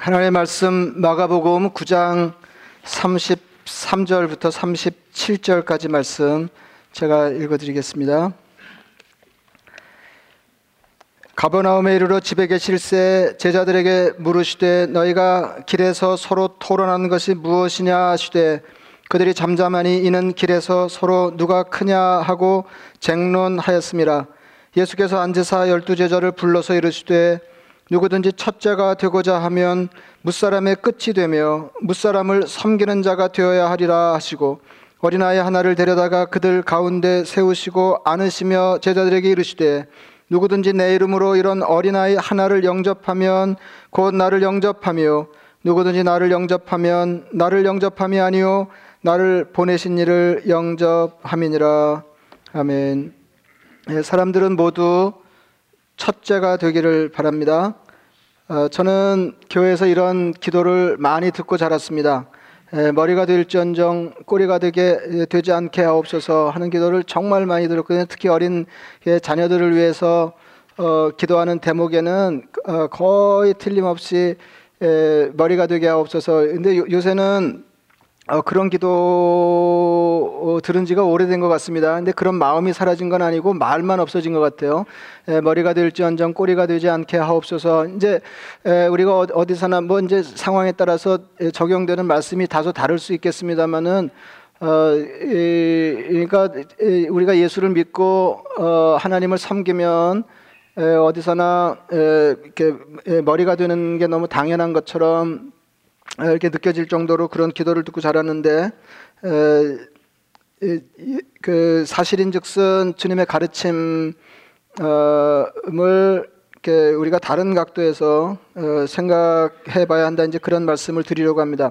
하나님의 말씀 마가복음 9장 33절부터 37절까지 말씀 제가 읽어 드리겠습니다. 가버나움에 이르러 집에 계실새 제자들에게 물으시되 너희가 길에서 서로 토론하는 것이 무엇이냐 하시되 그들이 잠잠하니 이는 길에서 서로 누가 크냐 하고 쟁론하였습니다. 예수께서 앉으사 열두 제자를 불러서 이르시되 누구든지 첫째가 되고자 하면 무사람의 끝이 되며 무사람을 섬기는 자가 되어야 하리라 하시고 어린아이 하나를 데려다가 그들 가운데 세우시고 안으시며 제자들에게 이르시되 누구든지 내 이름으로 이런 어린아이 하나를 영접하면 곧 나를 영접하며 누구든지 나를 영접하면 나를 영접함이 아니요 나를 보내신 이를 영접함이니라 아멘. 예, 사람들은 모두 첫째가 되기를 바랍니다. 어, 저는 교회에서 이런 기도를 많이 듣고 자랐습니다. 머리가 될지언정 꼬리가 되게 되지 않게 하옵소서 하는 기도를 정말 많이 들었거든요. 특히 어린 자녀들을 위해서 어, 기도하는 대목에는 어, 거의 틀림없이 머리가 되게 하옵소서. 근데 요새는 어, 그런 기도 어, 들은 지가 오래된 것 같습니다. 근데 그런 마음이 사라진 건 아니고 말만 없어진 것 같아요. 에, 머리가 될지언정 꼬리가 되지 않게 하옵소서. 이제 에, 우리가 어, 어디서나 뭐 이제 상황에 따라서 적용되는 말씀이 다소 다를 수 있겠습니다만은 어, 이, 그러니까 우리가 예수를 믿고 어, 하나님을 섬기면 에, 어디서나 에, 이렇게 머리가 되는 게 너무 당연한 것처럼 아, 이렇게 느껴질 정도로 그런 기도를 듣고 자랐는데 그 사실인즉슨 주님의 가르침을 이렇게 우리가 다른 각도에서 어, 생각해봐야 한다 이제 그런 말씀을 드리려고 합니다.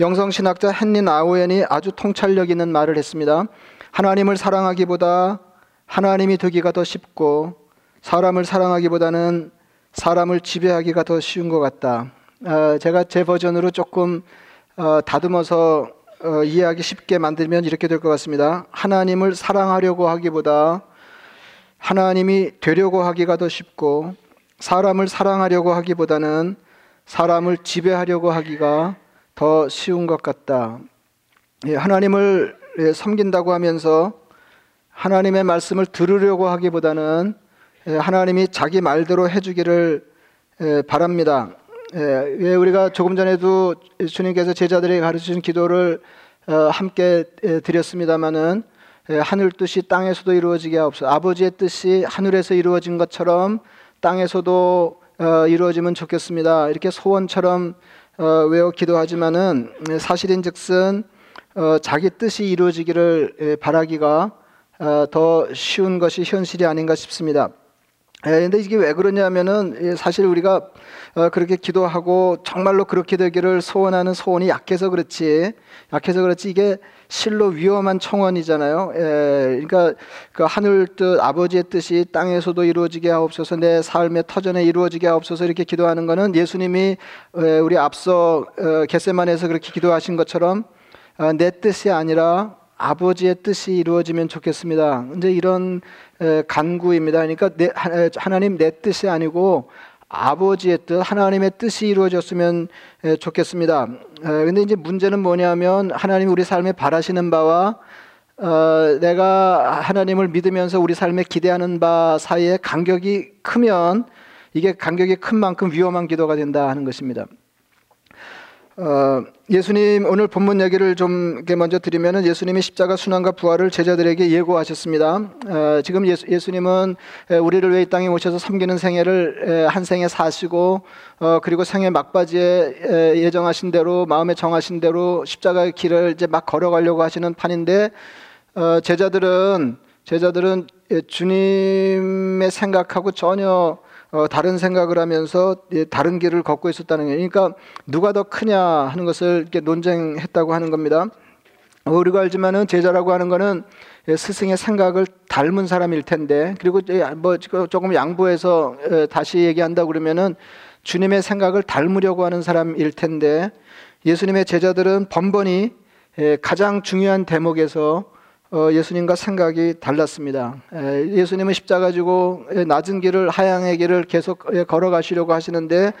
영성 신학자 헨리 아우엔이 아주 통찰력 있는 말을 했습니다. 하나님을 사랑하기보다 하나님이 되기가 더 쉽고 사람을 사랑하기보다는 사람을 지배하기가 더 쉬운 것 같다. 어, 제가 제 버전으로 조금 어, 다듬어서 어, 이해하기 쉽게 만들면 이렇게 될 것 같습니다. 하나님을 사랑하려고 하기보다 하나님이 되려고 하기가 더 쉽고 사람을 사랑하려고 하기보다는 사람을 지배하려고 하기가 더 쉬운 것 같다. 예, 하나님을 예, 섬긴다고 하면서 하나님의 말씀을 들으려고 하기보다는 예, 하나님이 자기 말대로 해주기를 바랍니다. 예, 예, 우리가 조금 전에도 주님께서 제자들에게 가르치신 기도를 어, 함께 예, 드렸습니다마는 예, 하늘 뜻이 땅에서도 이루어지게 하옵소서. 아버지의 뜻이 하늘에서 이루어진 것처럼 땅에서도 어, 이루어지면 좋겠습니다. 이렇게 소원처럼 어, 외워 기도하지만은 예, 사실인즉슨 어, 자기 뜻이 이루어지기를 예, 바라기가 어, 더 쉬운 것이 현실이 아닌가 싶습니다. 그런데 이게 왜 그러냐면은 사실 우리가 어, 그렇게 기도하고 정말로 그렇게 되기를 소원하는 소원이 약해서 그렇지 약해서 그렇지 이게 실로 위험한 청원이잖아요. 그러니까 그 하늘 뜻 아버지의 뜻이 땅에서도 이루어지게 하옵소서 내 삶의 터전에 이루어지게 하옵소서 이렇게 기도하는 것은 예수님이 우리 앞서 어, 겟세만에서 그렇게 기도하신 것처럼 어, 내 뜻이 아니라 아버지의 뜻이 이루어지면 좋겠습니다. 이제 이런 간구입니다. 그러니까 내, 하나님 내 뜻이 아니고 아버지의 뜻, 하나님의 뜻이 이루어졌으면 좋겠습니다. 근데 이제 문제는 뭐냐면 하나님 우리 삶에 바라시는 바와 어, 내가 하나님을 믿으면서 우리 삶에 기대하는 바 사이에 간격이 크면 이게 간격이 큰 만큼 위험한 기도가 된다 하는 것입니다. 어, 예수님 오늘 본문 얘기를 좀 먼저 드리면은 예수님이 십자가 순환과 부활을 제자들에게 예고하셨습니다. 어, 지금 예수, 예수 님은 우리를 왜 이 땅에 오셔서 섬기는 생애를 한 생에 사시고 어, 그리고 생애 막바지에 예정하신 대로 마음에 정하신 대로 십자가의 길을 이제 막 걸어가려고 하시는 판인데 어, 제자들은 제자들은 주님의 생각하고 전혀 어, 다른 생각을 하면서 다른 길을 걷고 있었다는 거예요. 그러니까 누가 더 크냐 하는 것을 이렇게 논쟁했다고 하는 겁니다. 어, 우리가 알지만은 제자라고 하는 거는 스승의 생각을 닮은 사람일 텐데 그리고 뭐 조금 양보해서 다시 얘기한다 그러면은 주님의 생각을 닮으려고 하는 사람일 텐데 예수님의 제자들은 번번이 가장 중요한 대목에서 어, 예수님과 생각이 달랐습니다. 예수님은 십자가 지고 낮은 길을 하양의 길을 계속 걸어가시려고 하시는데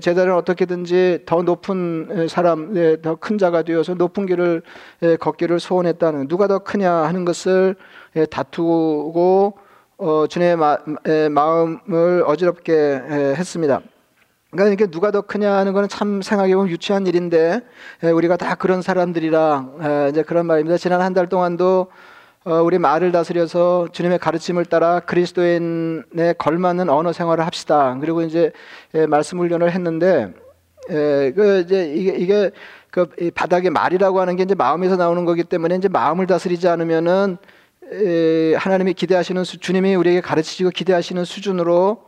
제자는 어떻게든지 더 높은 사람, 더 큰 자가 되어서 높은 길을 걷기를 소원했다는 누가 더 크냐 하는 것을 다투고 어, 주님의 마음을 어지럽게 했습니다. 그러니까 이게 누가 더 크냐 하는 거는 참 생각해 보면 유치한 일인데 우리가 다 그런 사람들이라 이제 그런 말입니다. 지난 한 달 동안도 어, 우리 말을 다스려서 주님의 가르침을 따라 그리스도인에 걸맞는 언어 생활을 합시다. 그리고 이제 말씀 훈련을 했는데 그 이제 이게 이게 그 바닥에 말이라고 하는 게 이제 마음에서 나오는 거기 때문에 이제 마음을 다스리지 않으면은 하나님이 기대하시는 수, 주님이 우리에게 가르치시고 기대하시는 수준으로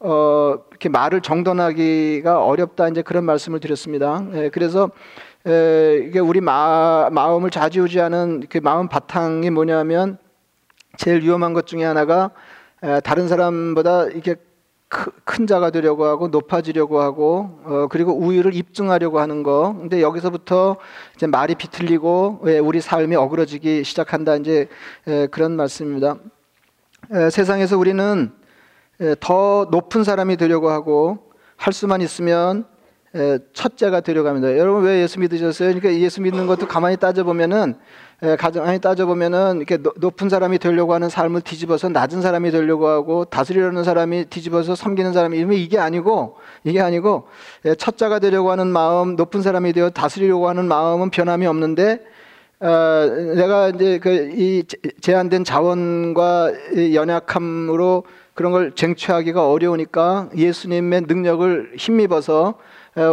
어, 이렇게 말을 정돈하기가 어렵다 이제 그런 말씀을 드렸습니다. 예, 그래서 에, 이게 우리 마, 마음을 좌지우지하는 그 마음 바탕이 뭐냐면 제일 위험한 것 중에 하나가 에, 다른 사람보다 이게 크, 큰 자가 되려고 하고 높아지려고 하고 어, 그리고 우위를 입증하려고 하는 거. 근데 여기서부터 이제 말이 비틀리고 예, 우리 삶이 어그러지기 시작한다 이제 에, 그런 말씀입니다. 에, 세상에서 우리는 예, 더 높은 사람이 되려고 하고 할 수만 있으면 예, 첫째가 되려고 합니다. 여러분 왜 예수 믿으셨어요? 그러니까 예수 믿는 것도 가만히 따져 보면은 예, 가만히 따져 보면은 이렇게 높은 사람이 되려고 하는 삶을 뒤집어서 낮은 사람이 되려고 하고 다스리려는 사람이 뒤집어서 섬기는 사람이 이러면 이게 아니고 이게 아니고 첫째가 되려고 하는 마음, 높은 사람이 되어 다스리려고 하는 마음은 변함이 없는데 어, 내가 이제 그 이 제한된 자원과 연약함으로 그런 걸 쟁취하기가 어려우니까 예수님의 능력을 힘입어서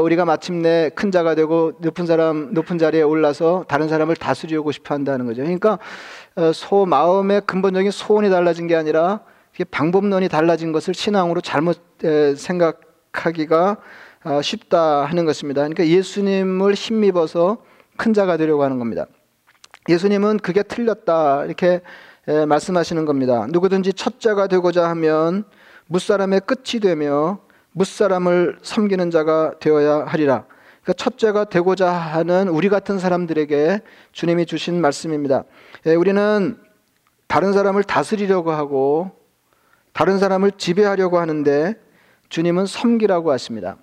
우리가 마침내 큰 자가 되고 높은 사람 높은 자리에 올라서 다른 사람을 다스리고 싶어 한다는 거죠. 그러니까 어, 소 마음의 근본적인 소원이 달라진 게 아니라 방법론이 달라진 것을 신앙으로 잘못 생각하기가 어, 쉽다 하는 것입니다. 그러니까 예수님을 힘입어서 큰 자가 되려고 하는 겁니다. 예수님은 그게 틀렸다 이렇게 예, 말씀하시는 겁니다. 누구든지 첫자가 되고자 하면 무사람의 끝이 되며 무사람을 섬기는 자가 되어야 하리라. 그러니까 첫째가 되고자 하는 우리 같은 사람들에게 주님이 주신 말씀입니다. 예, 우리는 다른 사람을 다스리려고 하고 다른 사람을 지배하려고 하는데 주님은 섬기라고 하십니다.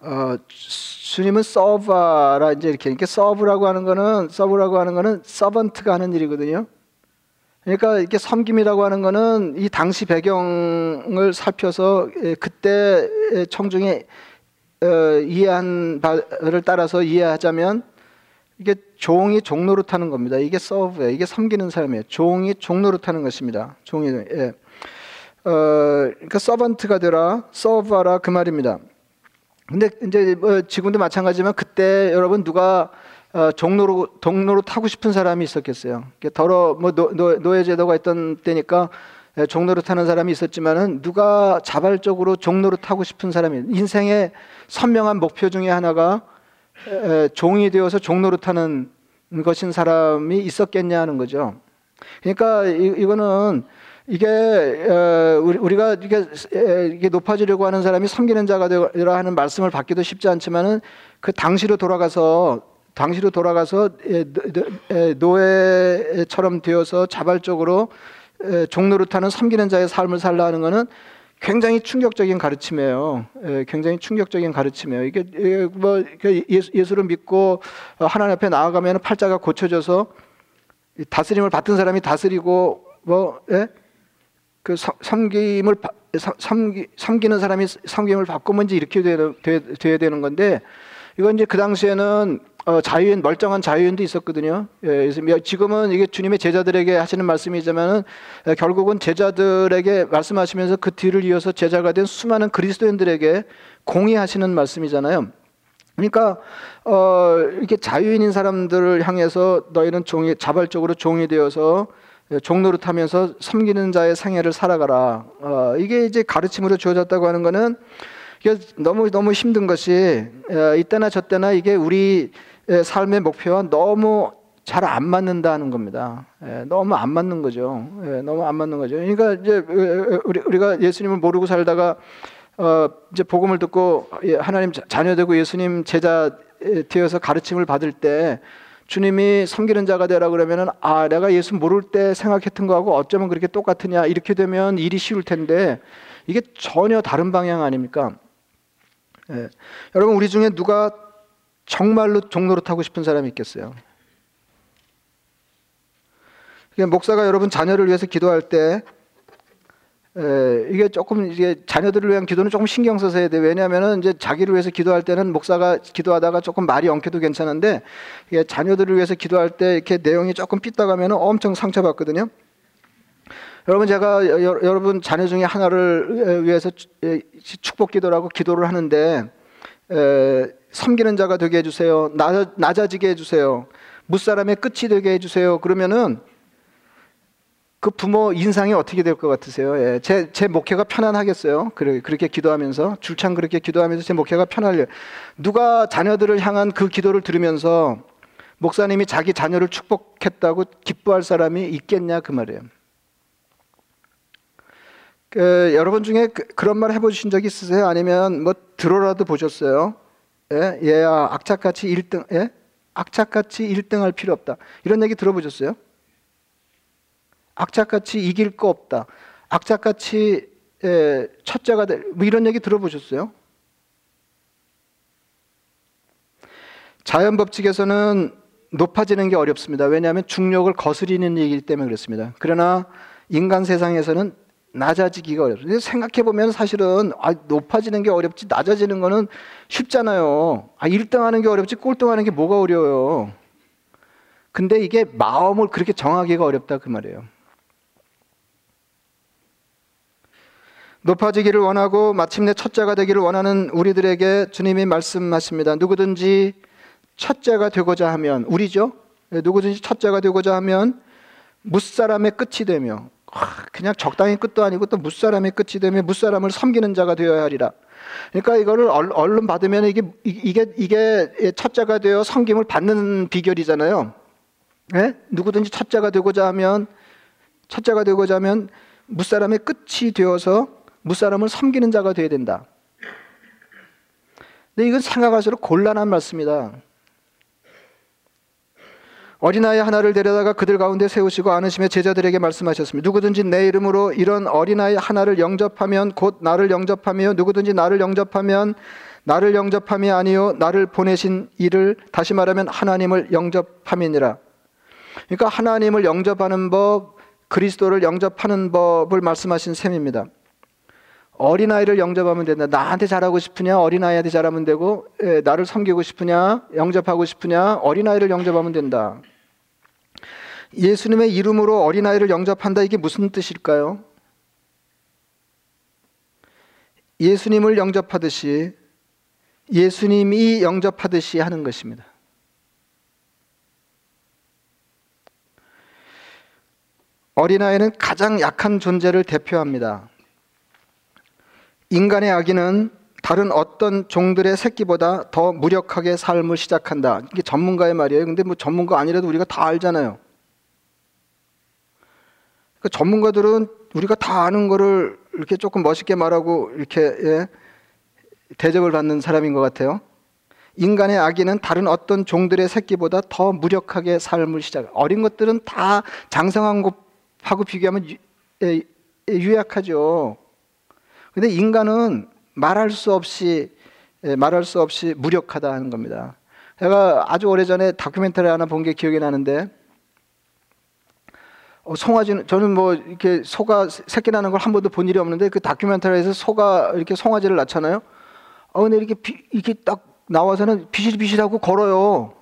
어, 주님은 서버라 이제 이렇게 이렇게 서브라고 하는 거는 서브라고 하는 거는 서번트가 하는 일이거든요. 그러니까 이게 섬김이라고 하는 거는 이 당시 배경을 살펴서 그때 청중이 어, 이해한 바를 따라서 이해하자면 이게 종이 종노릇 하는 겁니다. 이게 serve예요. 이게 섬기는 사람이에요. 종이 종노릇 하는 것입니다. 종이 예. 어, 그러니까 servant가 되라, serve하라 그 말입니다. 근데 이제 뭐 지금도 마찬가지지만 그때 여러분 누가 어, 종노릇 종노릇 하고 싶은 사람이 있었겠어요. 더러 뭐 노, 노, 노예 제도가 있던 때니까 예, 종노릇 하는 사람이 있었지만은 누가 자발적으로 종노릇 하고 싶은 사람이 인생의 선명한 목표 중에 하나가 에, 종이 되어서 종로로 타는 것인 사람이 있었겠냐 하는 거죠. 그러니까 이, 이거는 이게 어, 우리가 이게, 이게 높아지려고 하는 사람이 섬기는 자가 되라 하는 말씀을 받기도 쉽지 않지만은 그 당시로 돌아가서 당시로 돌아가서 노예처럼 되어서 자발적으로 종로를 타는 섬기는 자의 삶을 살라 하는 것은 굉장히 충격적인 가르침이에요. 굉장히 충격적인 가르침이에요. 이게 뭐 예수 를 믿고 하나님 앞에 나아가면 팔자가 고쳐져서 다스림을 받은 사람이 다스리고 뭐 예? 그 섬김을 섬기, 섬기는 사람이 섬김을 받고 뭔지 이렇게 돼야 되는 건데 이건 이제 그 당시에는 어, 자유인 멀쩡한 자유인도 있었거든요. 예, 지금은 이게 주님의 제자들에게 하시는 말씀이지만은 예, 결국은 제자들에게 말씀하시면서 그 뒤를 이어서 제자가 된 수많은 그리스도인들에게 공의하시는 말씀이잖아요. 그러니까 어, 이렇게 자유인인 사람들을 향해서 너희는 종이 자발적으로 종이 되어서 예, 종노릇하면서 섬기는 자의 생애를 살아가라. 어, 이게 이제 가르침으로 주어졌다고 하는 거는 너무 너무 힘든 것이 어, 이때나 저때나 이게 우리 예, 삶의 목표와 너무 잘 안 맞는다는 겁니다. 예, 너무 안 맞는 거죠. 예, 너무 안 맞는 거죠. 그러니까 이제 우리, 우리가 예수님을 모르고 살다가 어, 이제 복음을 듣고 하나님 자녀 되고 예수님 제자 되어서 가르침을 받을 때 주님이 섬기는 자가 되라 그러면은 아 내가 예수 모를 때 생각했던 거하고 어쩌면 그렇게 똑같으냐 이렇게 되면 일이 쉬울 텐데 이게 전혀 다른 방향 아닙니까? 예. 여러분 우리 중에 누가 정말로 종로를 타고 싶은 사람이 있겠어요? 목사가 여러분 자녀를 위해서 기도할 때 에, 이게 조금 이게 자녀들을 위한 기도는 조금 신경 써서 해야 돼. 왜냐하면은 이제 자기를 위해서 기도할 때는 목사가 기도하다가 조금 말이 엉켜도 괜찮은데 이게 자녀들을 위해서 기도할 때 이렇게 내용이 조금 삐딱하면 엄청 상처받거든요. 여러분 제가 여, 여러분 자녀 중에 하나를 위해서 축복 기도라고 기도를 하는데 에, 섬기는 자가 되게 해주세요. 낮아, 낮아지게 해주세요. 무사람의 끝이 되게 해주세요. 그러면은 그 부모 인상이 어떻게 될 것 같으세요? 예, 제, 제 목회가 편안하겠어요? 그래, 그렇게 기도하면서, 줄창 그렇게 기도하면서 제 목회가 편할래. 누가 자녀들을 향한 그 기도를 들으면서 목사님이 자기 자녀를 축복했다고 기뻐할 사람이 있겠냐? 그 말이에요. 그, 여러분 중에 그, 런 말 해보신 적 있으세요? 아니면 뭐 들어라도 보셨어요? 예, 얘야 악착같이 1등, 예? 악착같이 1등 할 필요 없다. 이런 얘기 들어보셨어요? 악착같이 이길 거 없다. 악착같이 첫째가 될, 뭐 이런 얘기 들어보셨어요? 자연 법칙에서는 높아지는 게 어렵습니다. 왜냐하면 중력을 거스리는 얘기이기 때문에 그렇습니다. 그러나 인간 세상에서는 낮아지기가 어렵습니다. 생각해 보면 사실은 아, 높아지는 게 어렵지 낮아지는 거는 쉽잖아요. 아, 1등 하는 게 어렵지 꼴등 하는 게 뭐가 어려워요. 근데 이게 마음을 그렇게 정하기가 어렵다 그 말이에요. 높아지기를 원하고 마침내 첫째가 되기를 원하는 우리들에게 주님이 말씀하십니다. 누구든지 첫째가 되고자 하면 우리죠. 네, 누구든지 첫째가 되고자 하면 무사람의 끝이 되며 그냥 적당히 끝도 아니고 또 무사람의 끝이 되며 무사람을 섬기는 자가 되어야 하리라. 그러니까 이거를 얼른 받으면 이게 이게 이게 첫째가 되어 섬김을 받는 비결이잖아요. 네? 누구든지 첫째가 되고자 하면 첫째가 되고자 하면 무사람의 끝이 되어서 무사람을 섬기는 자가 되어야 된다. 근데 이건 생각할수록 곤란한 말씀이다. 어린아이 하나를 데려다가 그들 가운데 세우시고 안으시며 제자들에게 말씀하셨습니다. 누구든지 내 이름으로 이런 어린아이 하나를 영접하면 곧 나를 영접하며 누구든지 나를 영접하면 나를 영접함이 아니요 나를 보내신 이를 다시 말하면 하나님을 영접함이니라. 그러니까 하나님을 영접하는 법, 그리스도를 영접하는 법을 말씀하신 셈입니다. 어린아이를 영접하면 된다. 나한테 잘하고 싶으냐? 어린아이한테 잘하면 되고, 예, 나를 섬기고 싶으냐? 영접하고 싶으냐? 어린아이를 영접하면 된다. 예수님의 이름으로 어린아이를 영접한다. 이게 무슨 뜻일까요? 예수님을 영접하듯이, 예수님이 영접하듯이 하는 것입니다. 어린아이는 가장 약한 존재를 대표합니다. 인간의 아기는 다른 어떤 종들의 새끼보다 더 무력하게 삶을 시작한다. 이게 전문가의 말이에요. 근데 뭐 전문가 아니라도 우리가 다 알잖아요. 그 전문가들은 우리가 다 아는 거를 이렇게 조금 멋있게 말하고 이렇게 예, 대접을 받는 사람인 것 같아요. 인간의 아기는 다른 어떤 종들의 새끼보다 더 무력하게 삶을 시작. 어린 것들은 다 장성한 것하고 비교하면 유, 예, 유약하죠. 근데 인간은 말할 수 없이 예, 말할 수 없이 무력하다 하는 겁니다. 제가 아주 오래전에 다큐멘터리 하나 본 게 기억이 나는데 어, 송아지는 저는 뭐 이렇게 소가 새끼 나는 걸 한 번도 본 일이 없는데 그 다큐멘터리에서 소가 이렇게 송아지를 낳잖아요. 어 근데 이렇게 비, 이렇게 딱 나와서는 비실비실하고 걸어요.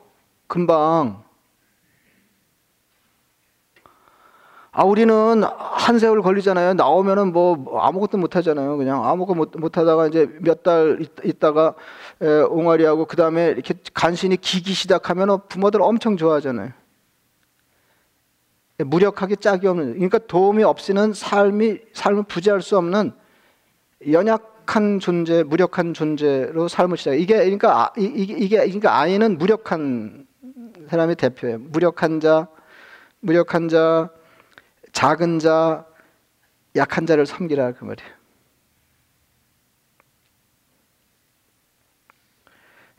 금방. 아, 우리는 한 세월 걸리잖아요. 나오면은 뭐 아무것도 못 하잖아요. 그냥 아무것도 못, 못 하다가 이제 몇 달 있다가 에, 옹알이하고 그 다음에 이렇게 간신히 기기 시작하면 부모들 엄청 좋아하잖아요. 무력하게 짝이 없는, 그러니까 도움이 없이는 삶이, 삶을 부재할 수 없는 연약한 존재, 무력한 존재로 삶을 시작. 이게, 그러니까, 아, 이게, 이게, 그러니까 아이는 무력한 사람의 대표예요. 무력한 자, 무력한 자, 작은 자, 약한 자를 섬기라 그 말이에요.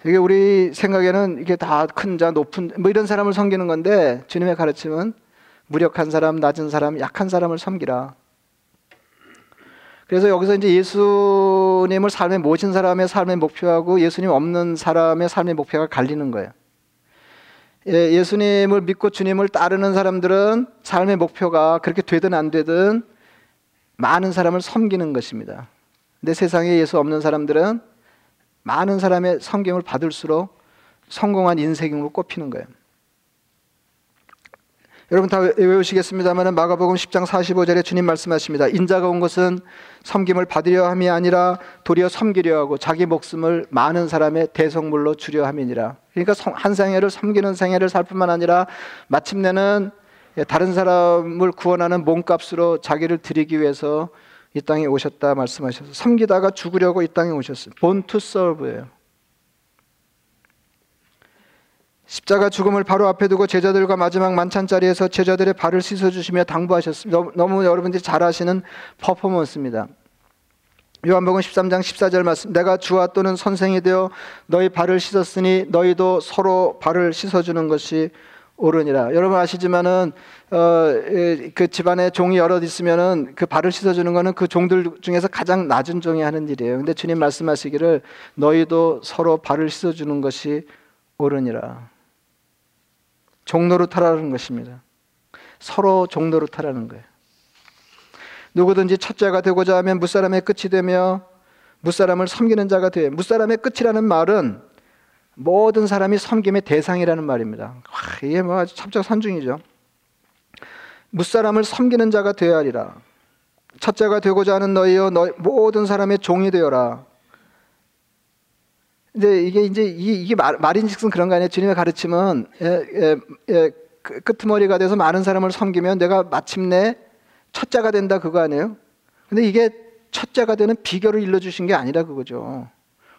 이게 우리 생각에는 이게 다 큰 자, 높은 뭐 이런 사람을 섬기는 건데 주님의 가르침은 무력한 사람, 낮은 사람, 약한 사람을 섬기라. 그래서 여기서 이제 예수님을 삶에 모신 사람의 삶의 목표하고 예수님 없는 사람의 삶의 목표가 갈리는 거예요. 예, 예수님을 믿고 주님을 따르는 사람들은 삶의 목표가 그렇게 되든 안 되든 많은 사람을 섬기는 것입니다. 근데 세상에 예수 없는 사람들은 많은 사람의 성경을 받을수록 성공한 인생으로 꼽히는 거예요. 여러분 다 외우시겠습니다만 마가복음 10장 45절에 주님 말씀하십니다. 인자가 온 것은 섬김을 받으려 함이 아니라 도리어 섬기려 하고 자기 목숨을 많은 사람의 대성물로 주려 함이니라. 그러니까 한 생애를 섬기는 생애를 살 뿐만 아니라 마침내는 다른 사람을 구원하는 몸값으로 자기를 드리기 위해서 이 땅에 오셨다 말씀하셔서 섬기다가 죽으려고 이 땅에 born to serve예요. 십자가 죽음을 바로 앞에 두고 제자들과 마지막 만찬 자리에서 제자들의 발을 씻어 주시며 당부하셨습니다. 너무, 여러분들이 잘 아시는 퍼포먼스입니다. 요한복음 13장 14절 말씀 내가 주와 또는 선생이 되어 너희 발을 씻었으니 너희도 서로 발을 씻어 주는 것이 옳으니라. 여러분 아시지만은 어, 그 집안에 종이 여럿 있으면은 그 발을 씻어주는 것은 그 종들 중에서 가장 낮은 종이 하는 일이에요. 근데 주님 말씀하시기를 너희도 서로 발을 씻어주는 것이 옳으니라. 종로로 타라는 것입니다. 서로 종로로 타라는 거예요. 누구든지 첫째가 되고자 하면 무사람의 끝이 되며 무사람을 섬기는 자가 돼. 무사람의 끝이라는 말은 모든 사람이 섬김의 대상이라는 말입니다. 와, 이게 뭐 아주 첩첩산중이죠. 무사람을 섬기는 자가 되어야 하리라. 첫째가 되고자 하는 너희여 너 모든 사람의 종이 되어라. 근데 이게 이제 이, 게 말, 말인즉슨 그런 거 아니에요. 주님의 가르침은 예, 예, 예, 그 끄트머리가 돼서 많은 사람을 섬기면 내가 마침내 첫째가 된다 그거 아니에요? 근데 이게 첫째가 되는 비결을 일러주신 게 아니라 그거죠.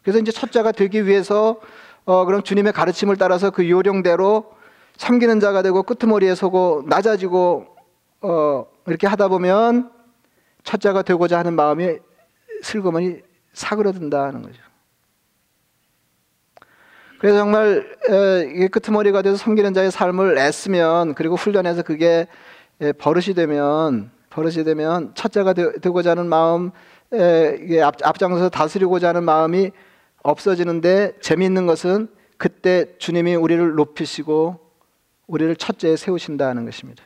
그래서 이제 첫째가 되기 위해서 어, 그럼 주님의 가르침을 따라서 그 요령대로 섬기는 자가 되고 끄트머리에 서고 낮아지고 어, 이렇게 하다 보면 첫째가 되고자 하는 마음이 슬그머니 사그러든다는 거죠. 그래서 정말 끄트머리가 돼서 섬기는 자의 삶을 애쓰면 그리고 훈련해서 그게 버릇이 되면 버릇이 되면 첫째가 되 고자 하는 마음 앞장서서 다스리고자 하는 마음이 없어지는데 재미있는 것은 그때 주님이 우리를 높이시고 우리를 첫째에 세우신다는 것입니다.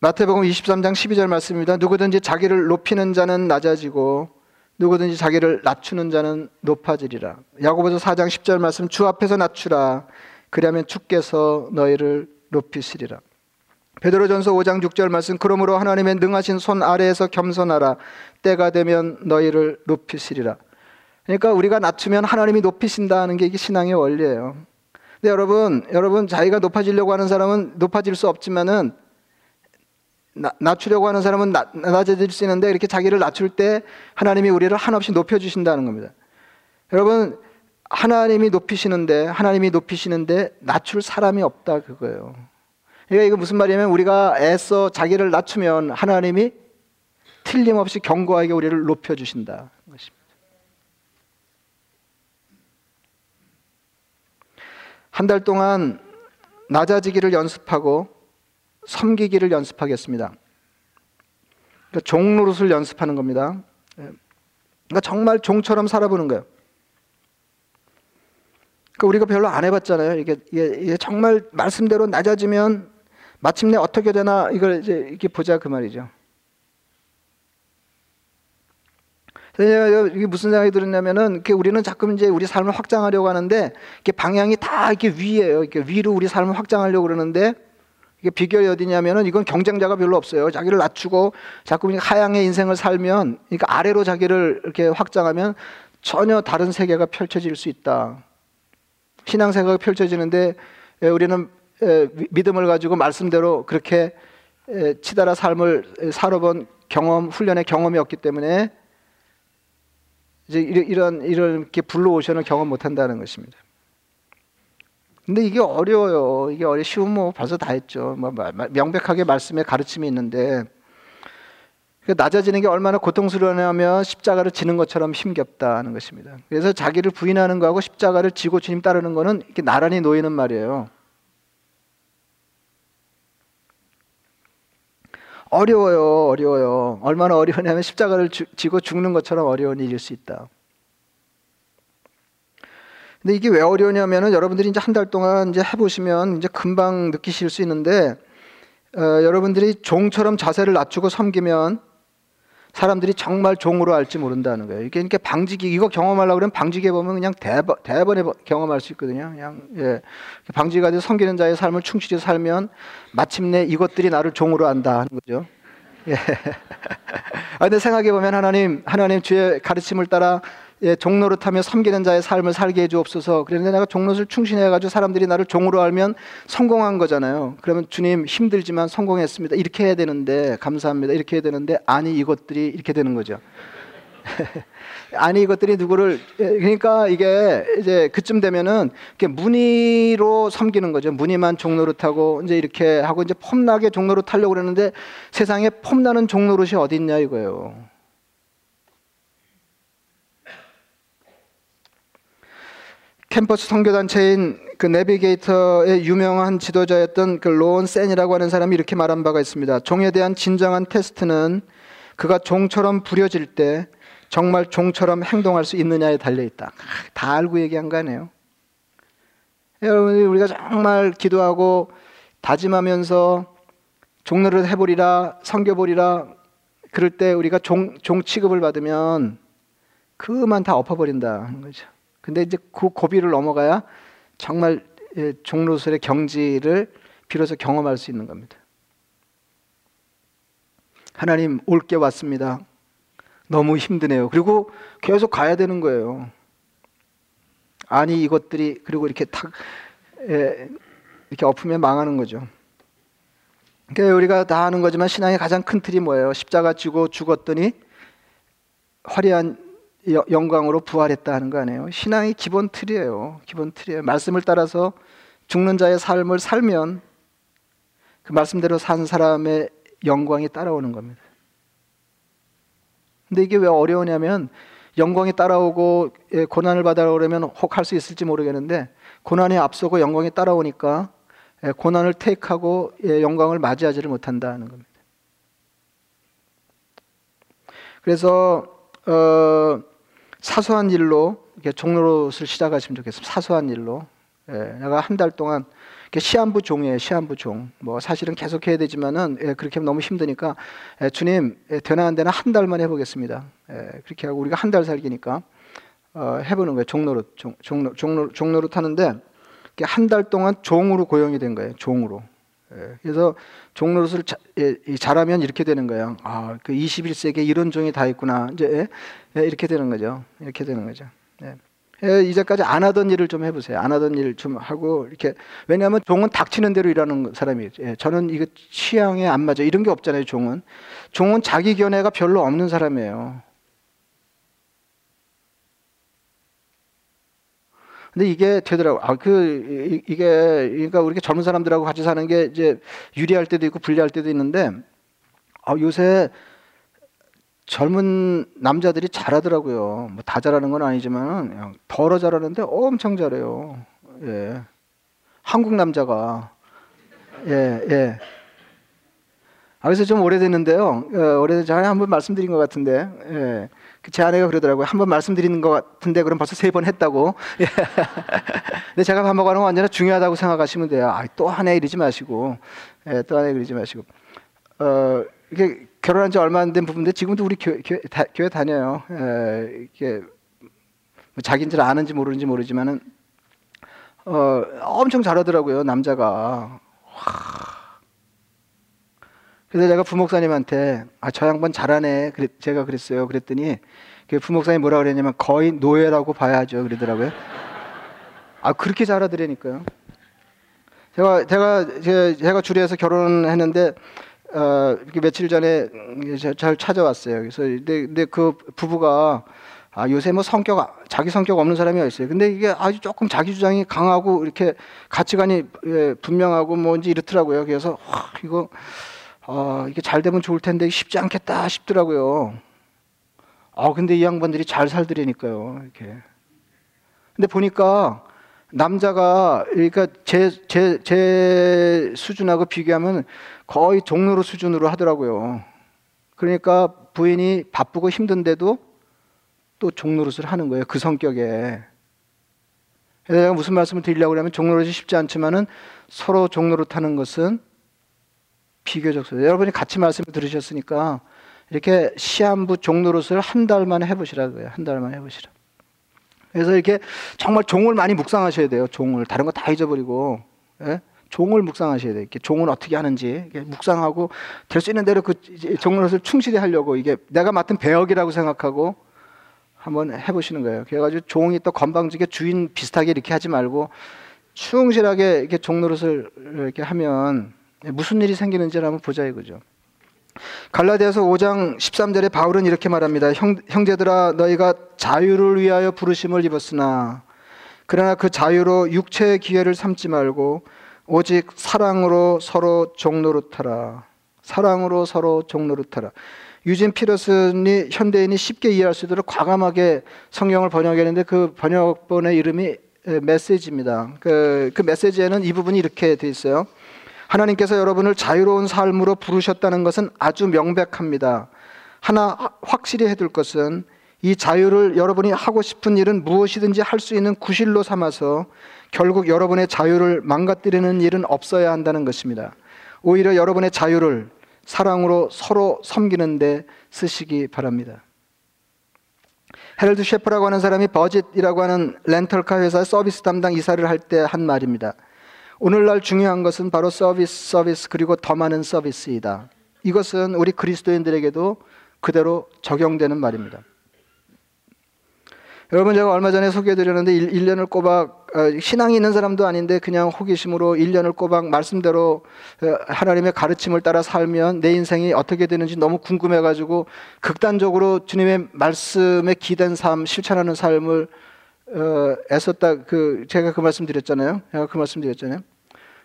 마태복음 23장 12절 말씀입니다. 누구든지 자기를 높이는 자는 낮아지고 누구든지 자기를 낮추는 자는 높아지리라. 야고보서 4장 10절 말씀 주 앞에서 낮추라. 그리하면 주께서 너희를 높이시리라. 베드로전서 5장 6절 말씀 그러므로 하나님의 능하신 손 아래에서 겸손하라 때가 되면 너희를 높이시리라. 그러니까 우리가 낮추면 하나님이 높이신다는 게 이게 신앙의 원리예요. 근데 여러분, 여러분 자기가 높아지려고 하는 사람은 높아질 수 없지만은 나, 낮추려고 하는 사람은 나, 낮아질 수 있는데 이렇게 자기를 낮출 때 하나님이 우리를 한없이 높여 주신다는 겁니다. 여러분 하나님이 높이시는데 하나님이 높이시는데 낮출 사람이 없다 그거예요. 그러니까 이거 무슨 말이냐면 우리가 애써 자기를 낮추면 하나님이 틀림없이 견고하게 우리를 높여 주신다 것입니다. 한 달 동안 낮아지기를 연습하고 섬기기를 연습하겠습니다. 그러니까 종 노릇을 연습하는 겁니다. 예. 그러니까 정말 종처럼 살아보는 거예요. 그러니까 우리가 별로 안 해봤잖아요. 이게, 이게, 이게 정말 말씀대로 낮아지면 마침내 어떻게 되나 이걸 이제 이렇게 보자 그 말이죠. 이게 무슨 생각이 들었냐면은 우리는 자꾸 이제 우리 삶을 확장하려고 하는데 이게 방향이 다 이렇게 위에요. 이렇게 위로 우리 삶을 확장하려고 그러는데 이게 비결이 어디냐면은 이건 경쟁자가 별로 없어요. 자기를 낮추고 자꾸 하향의 인생을 살면 그러니까 아래로 자기를 이렇게 확장하면 전혀 다른 세계가 펼쳐질 수 있다. 신앙 생각이 펼쳐지는데 우리는 믿음을 가지고 말씀대로 그렇게 치달아 삶을 살아본 경험, 훈련의 경험이 없기 때문에 이제 이런 이런 게 블루 오션을 경험 못 한다는 것입니다. 근데 이게 어려워요. 이게 어려 쉬우면 뭐 벌써 다 했죠. 뭐 명백하게 말씀에 가르침이 있는데 그 낮아지는 게 얼마나 고통스러우냐면 십자가를 지는 것처럼 힘겹다는 것입니다. 그래서 자기를 부인하는 거하고 십자가를 지고 주님 따르는 거는 이렇게 나란히 놓이는 말이에요. 어려워요, 어려워요. 얼마나 어려우냐면 십자가를 지고 죽는 것처럼 어려운 일일 수 있다. 근데 이게 왜 어려우냐면은 여러분들이 이제 한 달 동안 이제 해보시면 이제 금방 느끼실 수 있는데 어, 여러분들이 종처럼 자세를 낮추고 섬기면 사람들이 정말 종으로 알지 모른다는 거예요. 이게 이렇게 방지기 이거 경험하려고 그러면 방지기 보면 그냥 대번 대번에 경험할 수 있거든요. 그냥 예. 방지가 돼서 섬기는 자의 삶을 충실히 살면 마침내 이것들이 나를 종으로 안다 하는 거죠. 예. 아, 근데 생각해 보면 하나님 하나님 주의 가르침을 따라 예, 종노릇하며 섬기는 자의 삶을 살게 해주옵소서. 그런데 내가 종노릇을 충신해가지고 사람들이 나를 종으로 알면 성공한 거잖아요. 그러면 주님 힘들지만 성공했습니다. 이렇게 해야 되는데 감사합니다. 이렇게 해야 되는데 아니 이것들이 이렇게 되는 거죠. 아니 이것들이 누구를 예, 그러니까 이게 이제 그쯤 되면은 이렇게 무늬로 섬기는 거죠. 무늬만 종노릇하고 이제 이렇게 하고 이제 폼나게 종노릇 하려고 그러는데 세상에 폼나는 종노릇이 어디 있냐 이거예요. 캠퍼스 선교단체인 그 내비게이터의 유명한 지도자였던 그 로온 센이라고 하는 사람이 이렇게 말한 바가 있습니다. 종에 대한 진정한 테스트는 그가 종처럼 부려질 때 정말 종처럼 행동할 수 있느냐에 달려 있다. 다 알고 얘기한 거 아니에요. 여러분 우리가 정말 기도하고 다짐하면서 종로를 해보리라 섬겨보리라 그럴 때 우리가 종, 종 취급을 받으면 그만 다 엎어버린다는 거죠. 근데 이제 그 고비를 넘어가야 정말 예, 종로설의 경지를 비로소 경험할 수 있는 겁니다. 하나님 올게 왔습니다. 너무 힘드네요. 그리고 계속 가야 되는 거예요. 아니 이것들이 그리고 이렇게 탁 예, 이렇게 엎으면 망하는 거죠. 그러니까 우리가 다 아는 거지만 신앙의 가장 큰 틀이 뭐예요? 십자가 지고 죽었더니 화려한 영광으로 부활했다 하는 거 아니에요? 신앙이 기본 틀이에요. 기본 틀이에요. 말씀을 따라서 죽는 자의 삶을 살면 그 말씀대로 산 사람의 영광이 따라오는 겁니다. 근데 이게 왜 어려우냐면 영광이 따라오고 예, 고난을 받아오려면 혹 할 수 있을지 모르겠는데 고난이 앞서고 영광이 따라오니까 예, 고난을 택하고 예, 영광을 맞이하지를 못한다는 겁니다. 그래서 어, 사소한 일로 이렇게 종로릇을 시작하시면 좋겠습니다. 사소한 일로. 예, 내가 한 달 동안 시한부 종이에요. 시한부 종. 뭐 사실은 계속 해야 되지만은 예, 그렇게 하면 너무 힘드니까 예, 주님 예, 되나 안 되나 한 달만 해보겠습니다. 예, 그렇게 하고 우리가 한 달 살기니까 어, 해보는 거예요. 종로릇, 종, 종로, 종로, 종로릇 하는데 한 달 동안 종으로 고용이 된 거예요. 종으로. 예, 그래서 종로릇을 자, 예, 잘하면 이렇게 되는 거예요. 아, 그 21세기에 이런 종이 다 있구나. 이제 예, 이렇게 되는 거죠. 이렇게 되는 거죠. 이제까지 안 하던 일을 좀 해보세요. 안 하던 일 좀 하고 이렇게 왜냐하면 종은 닥치는 대로 일하는 사람이에요. 저는 이거 취향에 안 맞아. 이런 게 없잖아요. 종은 종은 자기 견해가 별로 없는 사람이에요. 근데 이게 되더라고. 아, 그, 이게, 그러니까 우리 젊은 사람들하고 같이 사는 게 이제 유리할 때도 있고 불리할 때도 있는데, 아, 요새 젊은 남자들이 잘하더라고요. 뭐 다 잘하는 건 아니지만, 덜어 잘하는데 엄청 잘해요. 예. 한국 남자가. 예, 예. 아, 그래서 좀 오래됐는데요. 어, 오래된 전에 한번 말씀드린 것 같은데, 예. 제 아내가 그러더라고요. 한 번 말씀드리는 것 같은데 그럼 벌써 세 번 했다고. 예. 근데 제가 반복하는 건 언제나 중요하다고 생각하시면 돼요. 아, 또 하나 이러지 마시고, 예, 또 하나 이러지 마시고. 어, 이게 결혼한 지 얼마 안 된 부분인데 지금도 우리 교회, 교회, 다, 교회 다녀요. 예, 이게 뭐 자기인지 아는지 모르는지 모르지만은 어, 엄청 잘하더라고요 남자가. 와. 그래서 제가 부목사님한테 아, 저 양반 잘하네. 그랬, 제가 그랬어요. 그랬더니 그 부목사님 뭐라 그랬냐면 거의 노예라고 봐야죠. 그러더라고요. 아, 그렇게 잘하더라니까요. 제가, 제가, 제가 주례해서 결혼했는데, 어, 며칠 전에 잘 찾아왔어요. 그래서, 근데, 근데 그 부부가 아, 요새 뭐 성격, 자기 성격 없는 사람이 있어요. 근데 이게 아주 조금 자기 주장이 강하고 이렇게 가치관이 예, 분명하고 뭔지 이렇더라고요. 그래서, 와, 이거, 아, 이게 잘 되면 좋을 텐데 쉽지 않겠다 싶더라고요. 아, 근데 이 양반들이 잘 살더라니까요. 이렇게. 근데 보니까 남자가 그러니까 제, 제, 제 수준하고 비교하면 거의 종로로 수준으로 하더라고요. 그러니까 부인이 바쁘고 힘든데도 또 종노릇을 하는 거예요. 그 성격에. 내가 무슨 말씀을 드리려고 하면 종노릇이 쉽지 않지만은 서로 종노릇 하는 것은 비교적 여러분이 같이 말씀을 들으셨으니까 이렇게 시한부 종노릇을 한 달 만에 해보시라고요. 한 달 만에 해보시라. 그래서 이렇게 정말 종을 많이 묵상하셔야 돼요. 종을 다른 거 다 잊어버리고 예? 종을 묵상하셔야 돼요. 이렇게 종을 어떻게 하는지 묵상하고 될 수 있는 대로 그 종노릇을 충실히 하려고 이게 내가 맡은 배역이라고 생각하고 한번 해보시는 거예요. 그래가지고 종이 또 건방지게 주인 비슷하게 이렇게 하지 말고 충실하게 이렇게 종노릇을 이렇게 하면 무슨 일이 생기는지를 한번 보자 이거죠. 갈라디아서 5장 13절에 바울은 이렇게 말합니다. 형, 형제들아 너희가 자유를 위하여 부르심을 입었으나 그러나 그 자유로 육체의 기회를 삼지 말고 오직 사랑으로 서로 종노릇하라. 사랑으로 서로 종노릇하라. 유진 피러슨이 현대인이 쉽게 이해할 수 있도록 과감하게 성경을 번역했는데 그 번역본의 이름이 메시지입니다. 그, 그 메시지에는 이 부분이 이렇게 돼 있어요. 하나님께서 여러분을 자유로운 삶으로 부르셨다는 것은 아주 명백합니다. 하나 확실히 해둘 것은 이 자유를 여러분이 하고 싶은 일은 무엇이든지 할 수 있는 구실로 삼아서 결국 여러분의 자유를 망가뜨리는 일은 없어야 한다는 것입니다. 오히려 여러분의 자유를 사랑으로 서로 섬기는데 쓰시기 바랍니다. 헤럴드 셰프라고 하는 사람이 버짓이라고 하는 렌털카 회사 서비스 담당 이사를 할 때 한 말입니다. 오늘날 중요한 것은 바로 서비스, 서비스, 그리고 더 많은 서비스이다. 이것은 우리 그리스도인들에게도 그대로 적용되는 말입니다. 여러분 제가 얼마 전에 소개해드렸는데 1 년을 꼬박 어, 신앙이 있는 사람도 아닌데 그냥 호기심으로 1년을 꼬박 말씀대로 어, 하나님의 가르침을 따라 살면 내 인생이 어떻게 되는지 너무 궁금해가지고 극단적으로 주님의 말씀에 기댄 삶 실천하는 삶을 어, 애썼다 그 제가 그 말씀 드렸잖아요. 제가 그 말씀 드렸잖아요.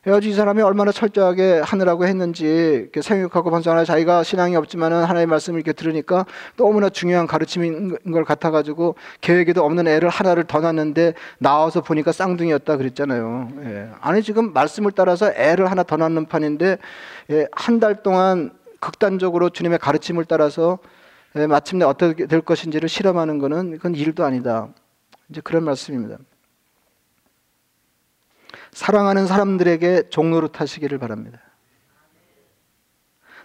헤어진 사람이 얼마나 철저하게 하느라고 했는지 생각하고 반성하나 자기가 신앙이 없지만은 하나님의 말씀을 이렇게 들으니까 너무나 중요한 가르침인 걸 같아가지고 계획에도 없는 애를 하나를 더 낳는데 나와서 보니까 쌍둥이였다 그랬잖아요. 예. 아니 지금 말씀을 따라서 애를 하나 더 낳는 판인데 예, 한달 동안 극단적으로 주님의 가르침을 따라서 예, 마침내 어떻게 될 것인지를 실험하는 것은 그건 일도 아니다. 이제 그런 말씀입니다. 사랑하는 사람들에게 종노릇 하시기를 바랍니다.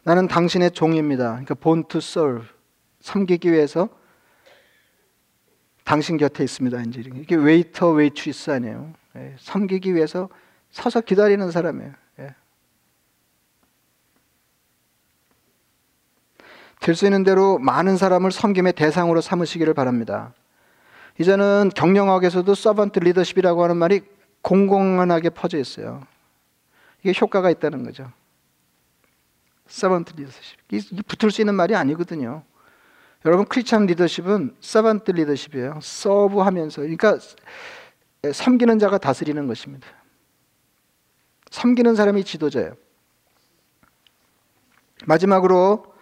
나는 당신의 종입니다. 그러니까 to serve. 섬기기 위해서 당신 곁에 있습니다. 이제 이게 웨이터, 웨이트리스 아니에요. 예, 섬기기 위해서 서서 기다리는 사람이에요. 예. 될수 있는 대로 많은 사람을 섬김의 대상으로 삼으시기를 바랍니다. 이제는 경영학에서도 서번트 리더십이라고 하는 말이 공공연하게 퍼져 있어요. 이게 효과가 있다는 거죠. 서번트 리더십. 이게 붙을 수 있는 말이 아니거든요. 여러분 크리스천 리더십은 서번트 리더십이에요. 서브하면서 그러니까 섬기는 자가 다스리는 것입니다. 섬기는 사람이 지도자예요. 마지막으로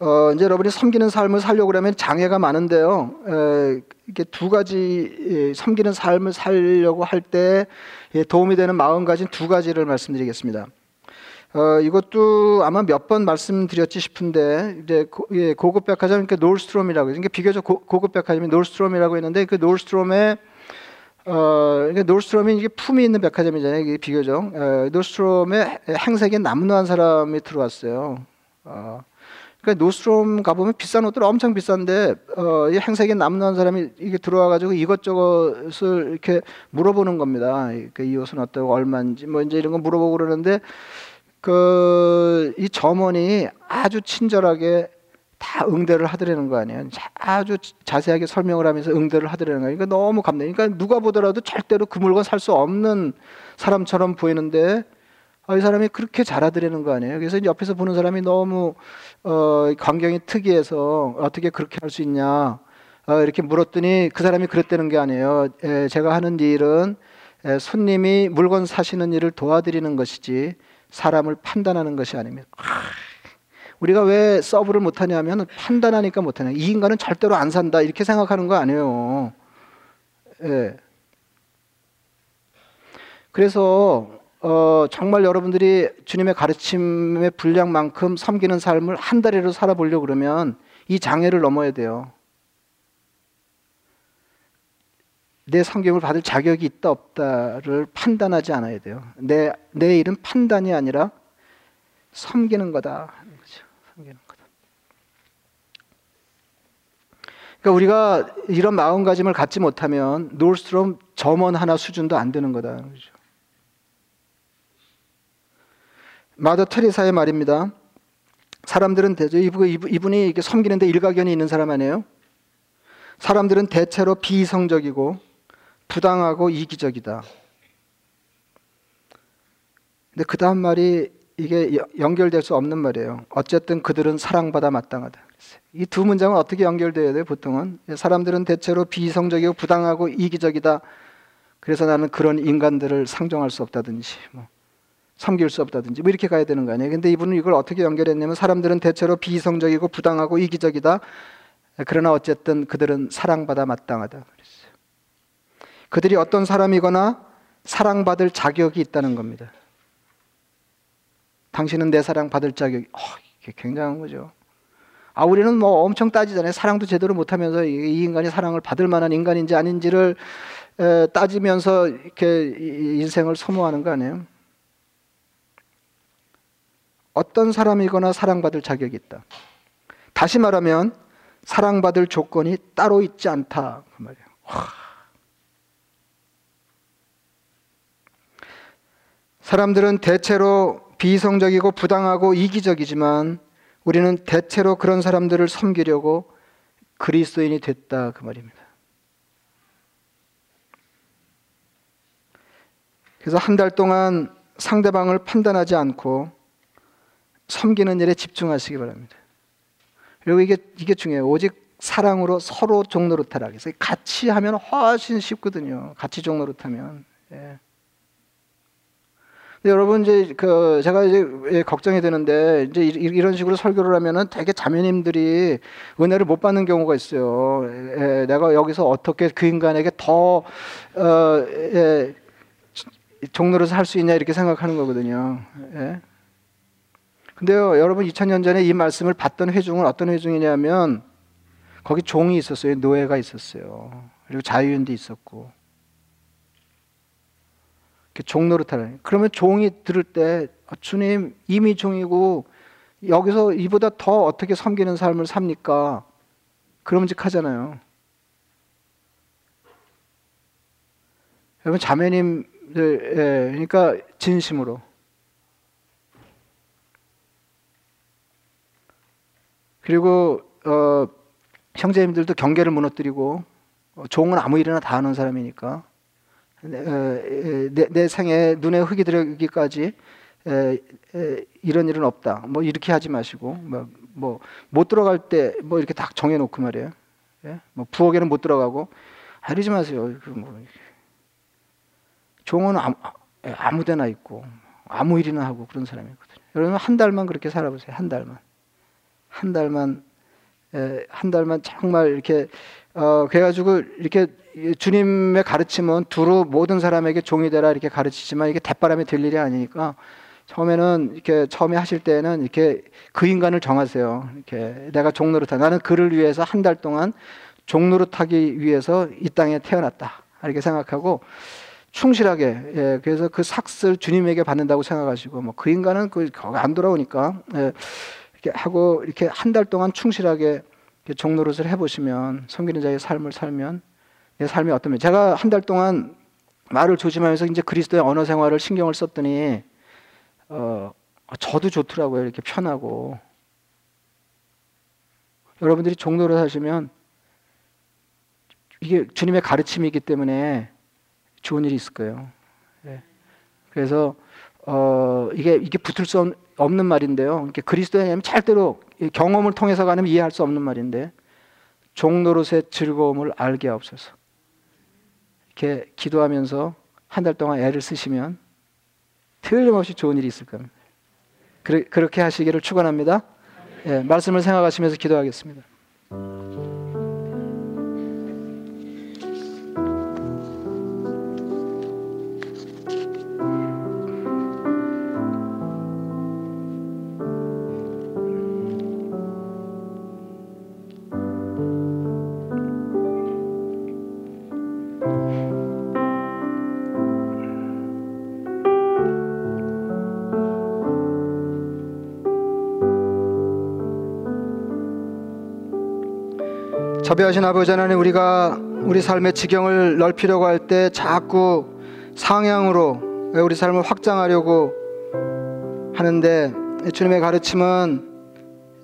어, 이제 여러분이 섬기는 삶을 살려고 하면 장애가 많은데요. 에, 이게 두 가지 섬기는 삶을 살려고 할때 예, 도움이 되는 마음 가진 두 가지를 말씀드리겠습니다. 어, 이것도 아마 몇 번 말씀드렸지 싶은데 이제 고, 예, 고급 백화점 그러니까 놀스트롬이라고 그러니까 비교적 고, 급 백화점이 놀스트롬이라고 했는데 그 놀스트롬에 어, 그러니까 놀스트롬이 이게 품이 있는 백화점이잖아요. 이게 비교적 어, 놀스트롬에 행색에 남루한 사람이 들어왔어요. 어, 그러니까 노스트롬 가보면 비싼 옷들 엄청 비싼데 어, 이 행색에 남는 사람이 이게 들어와가지고 이것저것을 이렇게 물어보는 겁니다. 그이 옷은 어떠고 얼마인지 뭐 이제 이런 거 물어보고 그러는데 그 이 점원이 아주 친절하게 다 응대를 하더라는 거 아니에요. 아주 자세하게 설명을 하면서 응대를 하더라는 거예요. 그러니까 너무 감동. 그러니까 누가 보더라도 절대로 그 물건 살 수 없는 사람처럼 보이는데 아, 이 사람이 그렇게 잘하더라는 거 아니에요. 그래서 옆에서 보는 사람이 너무 어, 광경이 특이해서 어떻게 그렇게 할 수 있냐 어, 이렇게 물었더니 그 사람이 그랬다는 게 아니에요. 에, 제가 하는 일은 에, 손님이 물건 사시는 일을 도와드리는 것이지 사람을 판단하는 것이 아닙니다. 아, 우리가 왜 서브를 못하냐면 판단하니까 못하냐. 이 인간은 절대로 안 산다 이렇게 생각하는 거 아니에요. 예. 그래서 어, 정말 여러분들이 주님의 가르침의 분량만큼 섬기는 삶을 한 달이라도 살아보려 그러면 이 장애를 넘어야 돼요. 내 성경을 받을 자격이 있다 없다를 판단하지 않아야 돼요. 내, 내 일은 판단이 아니라 섬기는 거다. 섬기는 거다. 그러니까 우리가 이런 마음가짐을 갖지 못하면 놀스트롬 점원 하나 수준도 안 되는 거다. 그렇죠. 마더 테리사의 말입니다. 사람들은 대죠. 이분이 이렇게 섬기는데 일가견이 있는 사람 아니에요? 사람들은 대체로 비이성적이고 부당하고 이기적이다. 근데 그 다음 말이 이게 연결될 수 없는 말이에요. 어쨌든 그들은 사랑받아 마땅하다. 이 두 문장은 어떻게 연결돼야 돼요? 보통은 사람들은 대체로 비이성적이고 부당하고 이기적이다. 그래서 나는 그런 인간들을 상종할 수 없다든지, 뭐 섬길 수 없다든지, 뭐 이렇게 가야 되는 거 아니에요? 근데 이분은 이걸 어떻게 연결했냐면 사람들은 대체로 비이성적이고 부당하고 이기적이다. 그러나 어쨌든 그들은 사랑받아 마땅하다. 그랬어요. 그들이 어떤 사람이거나 사랑받을 자격이 있다는 겁니다. 당신은 내 사랑 받을 자격이 어, 이게 굉장한 거죠. 아 우리는 뭐 엄청 따지잖아요. 사랑도 제대로 못하면서 이 인간이 사랑을 받을 만한 인간인지 아닌지를 에, 따지면서 이렇게 인생을 소모하는 거 아니에요? 어떤 사람이거나 사랑받을 자격이 있다. 다시 말하면 사랑받을 조건이 따로 있지 않다 그 말이에요. 와. 사람들은 대체로 비이성적이고 부당하고 이기적이지만 우리는 대체로 그런 사람들을 섬기려고 그리스도인이 됐다 그 말입니다. 그래서 한 달 동안 상대방을 판단하지 않고 섬기는 일에 집중하시기 바랍니다. 그리고 이게 이게 중요해요. 오직 사랑으로 서로 종노릇하라. 그래서 같이 하면 훨씬 쉽거든요. 같이 종노릇하면. 예. 여러분 이제 그 제가 이제 예, 걱정이 되는데 이제 이런 식으로 설교를 하면은 되게 자매님들이 은혜를 못 받는 경우가 있어요. 예, 내가 여기서 어떻게 그 인간에게 더 어, 예, 종로를 살 수 있냐 이렇게 생각하는 거거든요. 예. 근데요, 여러분 2000년 전에 이 말씀을 받던 회중은 어떤 회중이냐면 거기 종이 있었어요, 노예가 있었어요. 그리고 자유인도 있었고. 종 노릇하는. 그러면 종이 들을 때 아, 주님 이미 종이고 여기서 이보다 더 어떻게 섬기는 삶을 삽니까? 그럼직하잖아요. 여러분 자매님들 예, 그러니까 진심으로 그리고 어, 형제님들도 경계를 무너뜨리고 어, 종은 아무 일이나 다 하는 사람이니까 내, 내 생에 눈에 흙이 들어기까지 이런 일은 없다. 뭐 이렇게 하지 마시고 뭐못 뭐 들어갈 때 뭐 이렇게 딱 정해놓고 말이에요. 예? 뭐 부엌에는 못 들어가고 아, 이러지 마세요. 뭐 종은 아무, 아무 데나 있고 아무 일이나 하고 그런 사람이거든요. 여러분 한 달만 그렇게 살아보세요. 한 달만 한 달만 한 달만 정말 이렇게 어, 그래가지고 이렇게 주님의 가르침은 두루 모든 사람에게 종이 되라 이렇게 가르치지만 이게 대바람이 될 일이 아니니까 처음에는 이렇게 처음에 하실 때는 이렇게 그 인간을 정하세요. 이렇게 내가 종노릇하 나는 그를 위해서 한 달 동안 종노릇하기 위해서 이 땅에 태어났다 이렇게 생각하고 충실하게 예, 그래서 그 삭슬 주님에게 받는다고 생각하시고 뭐 그 인간은 그 안 돌아오니까 예, 이렇게 하고 이렇게 한 달 동안 충실하게 종노릇을 해보시면 섬기는 자의 삶을 살면 내 삶이 어떠면 제가 한 달 동안 말을 조심하면서 이제 그리스도의 언어 생활을 신경을 썼더니 어, 저도 좋더라고요 이렇게 편하고 여러분들이 종노릇 하시면 이게 주님의 가르침이기 때문에 좋은 일이 있을 거예요. 네. 그래서 어, 이게 이게 붙을 수 없는 말인데요. 이렇게 그리스도의 절대로 경험을 통해서 가면 이해할 수 없는 말인데 종노릇의 즐거움을 알게 하옵소서. 이렇게 기도하면서 한 달 동안 애를 쓰시면 틀림없이 좋은 일이 있을 겁니다. 그렇게 하시기를 축원합니다. 예, 말씀을 생각하시면서 기도하겠습니다. 자비하신 아버지 하나님 우리가 우리 삶의 지경을 넓히려고 할 때 자꾸 상향으로 우리 삶을 확장하려고 하는데 주님의 가르침은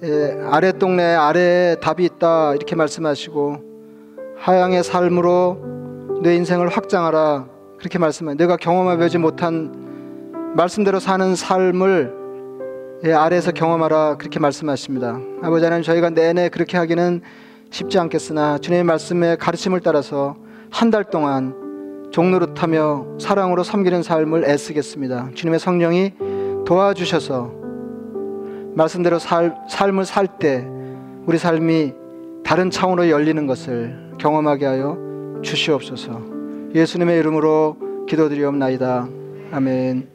예, 아래 동네 아래에 답이 있다 이렇게 말씀하시고 하향의 삶으로 내 인생을 확장하라 그렇게 말씀해 내가 경험해보지 못한 말씀대로 사는 삶을 예, 아래에서 경험하라 그렇게 말씀하십니다. 아버지 하나님 저희가 내내 그렇게 하기는 쉽지 않겠으나 주님의 말씀의 가르침을 따라서 한 달 동안 종노릇하며 사랑으로 섬기는 삶을 애쓰겠습니다. 주님의 성령이 도와주셔서 말씀대로 살, 삶을 살 때 우리 삶이 다른 차원으로 열리는 것을 경험하게 하여 주시옵소서. 예수님의 이름으로 기도드리옵나이다. 아멘.